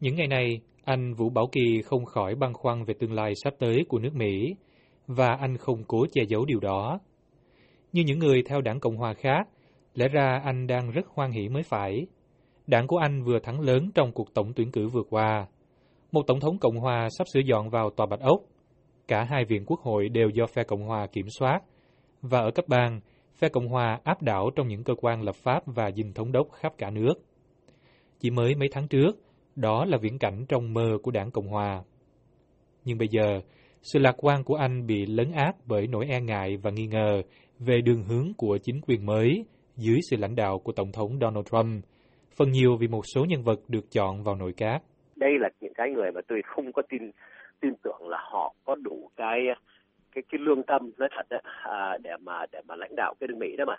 Những ngày này, anh Vũ Bảo Kỳ không khỏi băn khoăn về tương lai sắp tới của nước Mỹ, và anh không cố che giấu điều đó. Như những người theo đảng Cộng Hòa khác, lẽ ra anh đang rất hoan hỷ mới phải. Đảng của anh vừa thắng lớn trong cuộc tổng tuyển cử vừa qua. Một tổng thống Cộng Hòa sắp sửa dọn vào tòa Bạch Ốc. Cả hai viện quốc hội đều do phe Cộng Hòa kiểm soát. Và ở cấp bang, phe Cộng Hòa áp đảo trong những cơ quan lập pháp và dinh thống đốc khắp cả nước. Chỉ mới mấy tháng trước, đó là viễn cảnh trong mơ của đảng Cộng Hòa. Nhưng bây giờ, sự lạc quan của anh bị lấn át bởi nỗi e ngại và nghi ngờ về đường hướng của chính quyền mới dưới sự lãnh đạo của Tổng thống Donald Trump, phần nhiều vì một số nhân vật được chọn vào nội các. Đây là những cái người mà tôi không có tin tin tưởng là họ có đủ cái cái cái lương tâm nói thật đấy, à, để mà để mà lãnh đạo cái nước Mỹ đó mà.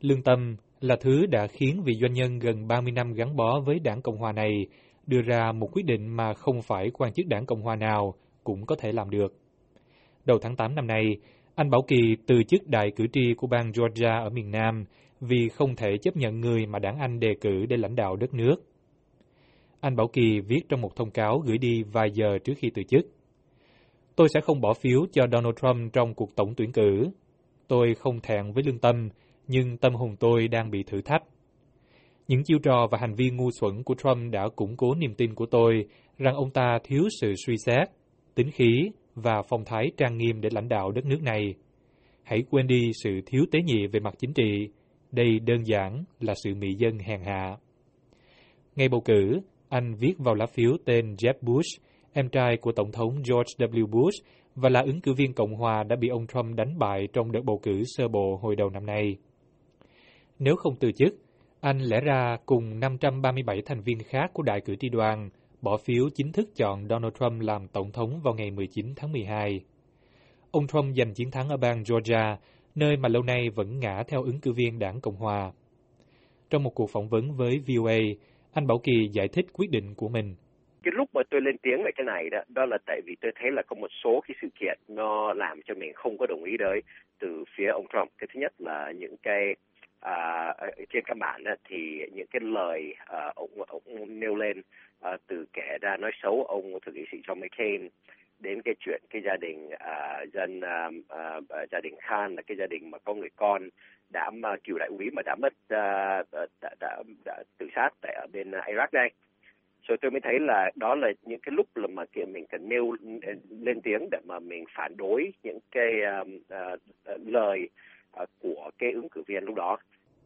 Lương tâm là thứ đã khiến vị doanh nhân gần 30 năm gắn bó với đảng Cộng hòa này đưa ra một quyết định mà không phải quan chức đảng Cộng hòa nào cũng có thể làm được. Đầu tháng 8 năm nay, anh Bảo Kỳ từ chức đại cử tri của bang Georgia ở miền Nam vì không thể chấp nhận người mà đảng Anh đề cử để lãnh đạo đất nước. Anh Bảo Kỳ viết trong một thông cáo gửi đi vài giờ trước khi từ chức. Tôi sẽ không bỏ phiếu cho Donald Trump trong cuộc tổng tuyển cử. Tôi không thẹn với lương tâm, nhưng tâm hồn tôi đang bị thử thách. Những chiêu trò và hành vi ngu xuẩn của Trump đã củng cố niềm tin của tôi rằng ông ta thiếu sự suy xét, tính khí và phong thái trang nghiêm để lãnh đạo đất nước này. Hãy quên đi sự thiếu tế nhị về mặt chính trị. Đây đơn giản là sự mị dân hèn hạ. Ngày bầu cử, anh viết vào lá phiếu tên Jeb Bush, em trai của Tổng thống George W. Bush và là ứng cử viên Cộng hòa đã bị ông Trump đánh bại trong đợt bầu cử sơ bộ hồi đầu năm nay. Nếu không từ chức, anh lẽ ra cùng 537 thành viên khác của đại cử tri đoàn bỏ phiếu chính thức chọn Donald Trump làm tổng thống vào ngày 19 tháng 12. Ông Trump giành chiến thắng ở bang Georgia, nơi mà lâu nay vẫn ngã theo ứng cử viên đảng Cộng hòa. Trong một cuộc phỏng vấn với VOA, anh Bảo Kỳ giải thích quyết định của mình. Cái lúc mà tôi lên tiếng về cái này đó, đó là tại vì tôi thấy là có một số cái sự kiện nó làm cho mình không có đồng ý đấy từ phía ông Trump. Cái thứ nhất là những cái à, trên các bản thì những cái lời à, ông, ông nêu lên à, từ kẻ ra nói xấu ông thượng nghị sĩ John McCain đến cái chuyện cái gia đình à, dân à, à, à, gia đình Khan là cái gia đình mà có người con đã mà cựu đại úy mà đã mất à, à, đã, đã, đã tự sát tại ở bên Iraq đây. Rồi tôi mới thấy là đó là những cái lúc là mà kia mình cần nêu lên tiếng để mà mình phản đối những cái uh, uh, lời uh, của cái ứng cử viên lúc đó.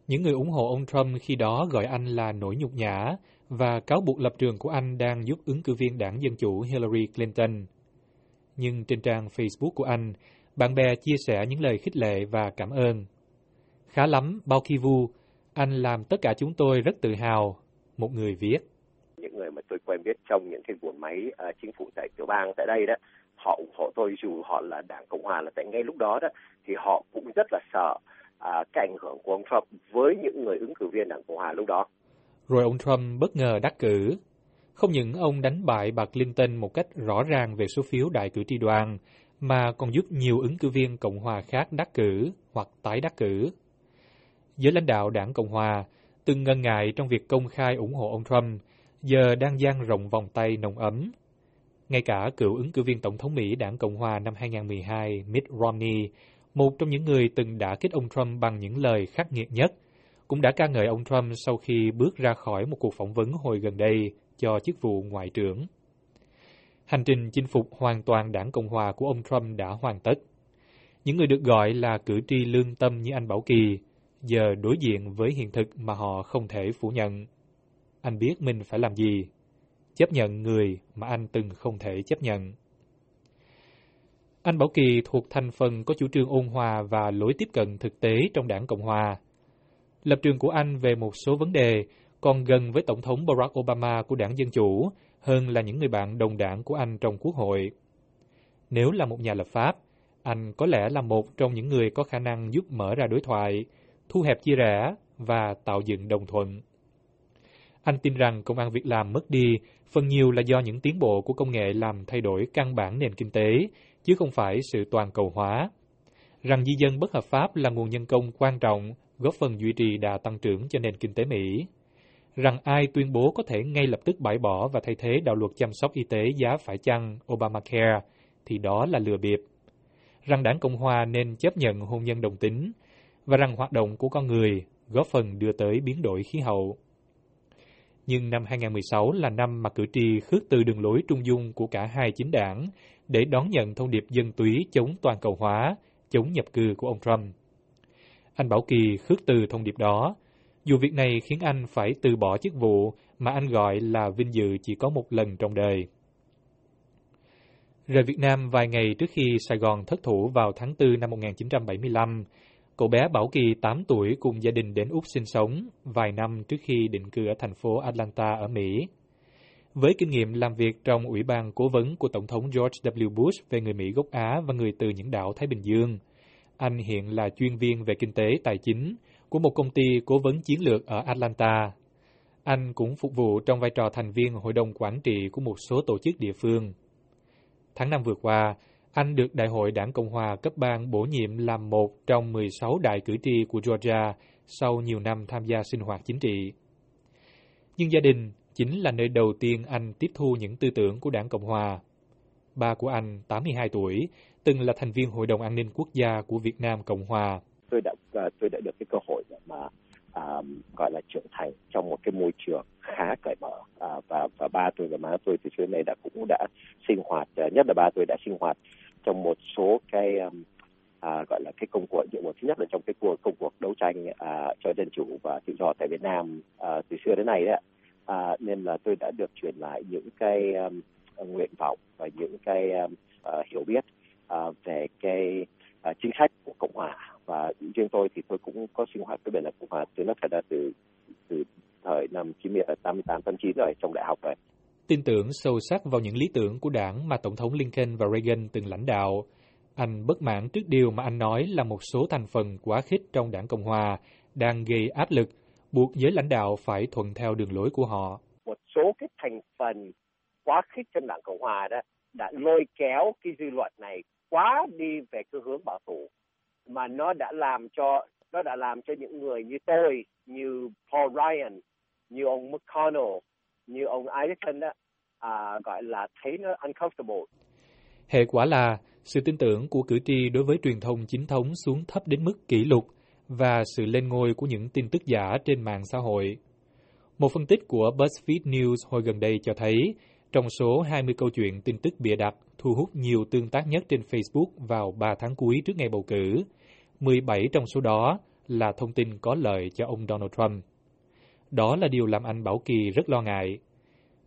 Những người ủng hộ ông Trump khi đó gọi anh là nỗi nhục nhã và cáo buộc lập trường của anh đang giúp ứng cử viên đảng Dân Chủ Hillary Clinton. Nhưng trên trang Facebook của anh, bạn bè chia sẻ những lời khích lệ và cảm ơn. Khá lắm, Bao Kivu, anh làm tất cả chúng tôi rất tự hào, một người viết. Những người mà tôi quen biết trong những cái buồng máy uh, chính phủ tại tiểu bang tại đây đó, họ ủng hộ tôi dù họ là đảng Cộng Hòa là tại ngay lúc đó đó, thì họ cũng rất là sợ à, cái ảnh hưởng của ông Trump với những người ứng cử viên đảng Cộng Hòa lúc đó. Rồi ông Trump bất ngờ đắc cử. Không những ông đánh bại bà Clinton một cách rõ ràng về số phiếu đại cử tri đoàn, mà còn giúp nhiều ứng cử viên Cộng hòa khác đắc cử hoặc tái đắc cử. Giới lãnh đạo đảng Cộng hòa từng ngần ngại trong việc công khai ủng hộ ông Trump, giờ đang dang rộng vòng tay nồng ấm. Ngay cả cựu ứng cử viên Tổng thống Mỹ đảng Cộng hòa năm 2012 Mitt Romney, một trong những người từng đã kích ông Trump bằng những lời khắc nghiệt nhất – cũng đã ca ngợi ông Trump sau khi bước ra khỏi một cuộc phỏng vấn hồi gần đây cho chức vụ ngoại trưởng. Hành trình chinh phục hoàn toàn đảng Cộng hòa của ông Trump đã hoàn tất. Những người được gọi là cử tri lương tâm như anh Bảo Kỳ giờ đối diện với hiện thực mà họ không thể phủ nhận. Anh biết mình phải làm gì, chấp nhận người mà anh từng không thể chấp nhận. Anh Bảo Kỳ thuộc thành phần có chủ trương ôn hòa và lối tiếp cận thực tế trong đảng Cộng hòa Lập trường của anh về một số vấn đề còn gần với Tổng thống Barack Obama của đảng Dân Chủ hơn là những người bạn đồng đảng của anh trong Quốc hội. Nếu là một nhà lập pháp, anh có lẽ là một trong những người có khả năng giúp mở ra đối thoại, thu hẹp chia rẽ và tạo dựng đồng thuận. Anh tin rằng công an việc làm mất đi phần nhiều là do những tiến bộ của công nghệ làm thay đổi căn bản nền kinh tế, chứ không phải sự toàn cầu hóa. Rằng di dân bất hợp pháp là nguồn nhân công quan trọng góp phần duy trì đà tăng trưởng cho nền kinh tế Mỹ. rằng ai tuyên bố có thể ngay lập tức bãi bỏ và thay thế đạo luật chăm sóc y tế giá phải chăng Obamacare thì đó là lừa bịp. Rằng đảng Cộng Hòa nên chấp nhận hôn nhân đồng tính và rằng hoạt động của con người góp phần đưa tới biến đổi khí hậu. Nhưng năm 2016 là năm mà cử tri khước từ đường lối trung dung của cả hai chính đảng để đón nhận thông điệp dân túy chống toàn cầu hóa, chống nhập cư của ông Trump. Anh Bảo Kỳ khước từ thông điệp đó, dù việc này khiến anh phải từ bỏ chức vụ mà anh gọi là vinh dự chỉ có một lần trong đời. Rời Việt Nam vài ngày trước khi Sài Gòn thất thủ vào tháng 4 năm 1975, cậu bé Bảo Kỳ 8 tuổi cùng gia đình đến Úc sinh sống vài năm trước khi định cư ở thành phố Atlanta ở Mỹ. Với kinh nghiệm làm việc trong Ủy ban Cố vấn của Tổng thống George W. Bush về người Mỹ gốc Á và người từ những đảo Thái Bình Dương, anh hiện là chuyên viên về kinh tế tài chính của một công ty cố vấn chiến lược ở Atlanta. Anh cũng phục vụ trong vai trò thành viên hội đồng quản trị của một số tổ chức địa phương. Tháng năm vừa qua, anh được Đại hội Đảng Cộng Hòa cấp bang bổ nhiệm làm một trong 16 đại cử tri của Georgia sau nhiều năm tham gia sinh hoạt chính trị. Nhưng gia đình chính là nơi đầu tiên anh tiếp thu những tư tưởng của Đảng Cộng Hòa. Ba của anh, 82 tuổi, từng là thành viên Hội đồng An ninh Quốc gia của Việt Nam Cộng Hòa. Tôi đã à, tôi đã được cái cơ hội mà à, gọi là trưởng thành trong một cái môi trường khá cởi mở. À, và và ba tôi và má tôi từ trước này đã cũng đã sinh hoạt uh, nhất là ba tôi đã sinh hoạt trong một số cái um, à, gọi là cái công cuộc nhiệm vụ thứ nhất là trong cái cuộc công cuộc đấu tranh à, cho dân chủ và tự do tại Việt Nam à, từ xưa đến nay đấy à, nên là tôi đã được truyền lại những cái um, nguyện vọng và những cái um, uh, hiểu biết uh, về cái uh, chính sách của cộng hòa và riêng tôi thì tôi cũng có sinh hoạt với bên là cộng hòa từ nó thật ra từ từ thời năm 90 88 89 rồi trong đại học rồi tin tưởng sâu sắc vào những lý tưởng của đảng mà Tổng thống Lincoln và Reagan từng lãnh đạo. Anh bất mãn trước điều mà anh nói là một số thành phần quá khích trong đảng Cộng Hòa đang gây áp lực, buộc giới lãnh đạo phải thuận theo đường lối của họ. Một số cái thành phần quá khích trong đảng Cộng Hòa đó đã lôi kéo cái dư luận này quá đi về cái hướng bảo thủ mà nó đã làm cho nó đã làm cho những người như tôi, như Paul Ryan, như ông McConnell, như ông Isaacson đó à, gọi là thấy nó uncomfortable. Hệ quả là sự tin tưởng của cử tri đối với truyền thông chính thống xuống thấp đến mức kỷ lục và sự lên ngôi của những tin tức giả trên mạng xã hội. Một phân tích của BuzzFeed News hồi gần đây cho thấy, trong số 20 câu chuyện tin tức bịa đặt thu hút nhiều tương tác nhất trên Facebook vào 3 tháng cuối trước ngày bầu cử, 17 trong số đó là thông tin có lợi cho ông Donald Trump. Đó là điều làm anh Bảo Kỳ rất lo ngại.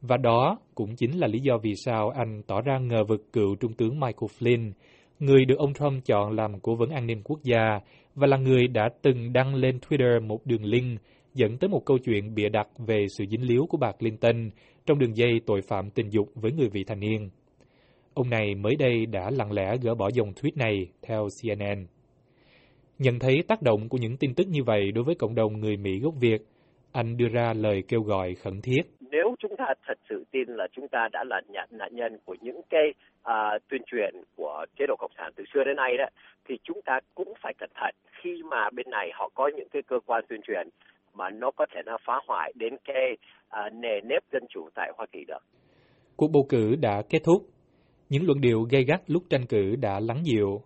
Và đó cũng chính là lý do vì sao anh tỏ ra ngờ vực cựu Trung tướng Michael Flynn, người được ông Trump chọn làm cố vấn an ninh quốc gia và là người đã từng đăng lên Twitter một đường link dẫn tới một câu chuyện bịa đặt về sự dính líu của bà Clinton trong đường dây tội phạm tình dục với người vị thành niên. Ông này mới đây đã lặng lẽ gỡ bỏ dòng tweet này theo CNN. Nhận thấy tác động của những tin tức như vậy đối với cộng đồng người Mỹ gốc Việt, anh đưa ra lời kêu gọi khẩn thiết. Nếu chúng ta thật sự tin là chúng ta đã là nạn nhân của những cái uh, tuyên truyền của chế độ cộng sản từ xưa đến nay đó, thì chúng ta cũng phải cẩn thận khi mà bên này họ có những cái cơ quan tuyên truyền mà nó có thể nó phá hoại đến cái uh, nề nếp dân chủ tại Hoa Kỳ được. Cuộc bầu cử đã kết thúc. Những luận điệu gay gắt lúc tranh cử đã lắng dịu.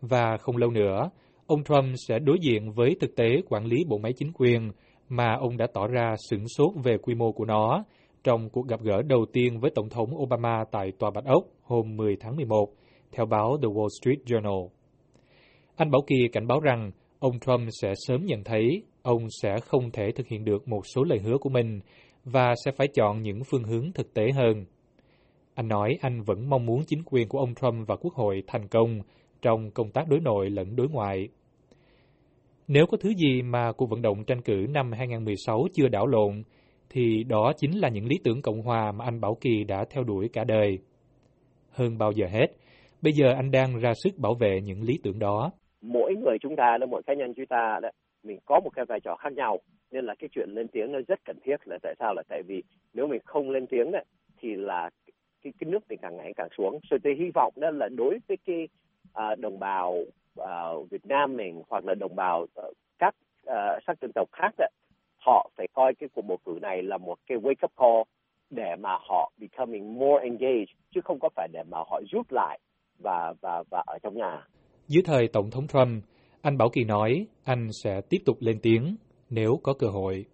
Và không lâu nữa, ông Trump sẽ đối diện với thực tế quản lý bộ máy chính quyền mà ông đã tỏ ra sửng sốt về quy mô của nó trong cuộc gặp gỡ đầu tiên với Tổng thống Obama tại Tòa Bạch Ốc hôm 10 tháng 11, theo báo The Wall Street Journal. Anh Bảo Kỳ cảnh báo rằng ông Trump sẽ sớm nhận thấy ông sẽ không thể thực hiện được một số lời hứa của mình và sẽ phải chọn những phương hướng thực tế hơn. Anh nói anh vẫn mong muốn chính quyền của ông Trump và Quốc hội thành công trong công tác đối nội lẫn đối ngoại. Nếu có thứ gì mà cuộc vận động tranh cử năm 2016 chưa đảo lộn, thì đó chính là những lý tưởng Cộng Hòa mà anh Bảo Kỳ đã theo đuổi cả đời. Hơn bao giờ hết, bây giờ anh đang ra sức bảo vệ những lý tưởng đó. Mỗi người chúng ta, là mỗi cá nhân chúng ta, đó, mình có một cái vai trò khác nhau, nên là cái chuyện lên tiếng nó rất cần thiết là tại sao là tại vì nếu mình không lên tiếng đó, thì là cái, cái nước mình càng ngày càng xuống. Rồi tôi hy vọng đó là đối với cái à, đồng bào à, Việt Nam mình hoặc là đồng bào ờ, các ờ, sắc dân tộc khác đó, họ phải coi cái cuộc bầu cử này là một cái wake up call để mà họ becoming more engaged chứ không có phải để mà họ rút lại và và và ở trong nhà. Dưới thời Tổng thống Trump, anh Bảo Kỳ nói anh sẽ tiếp tục lên tiếng nếu có cơ hội.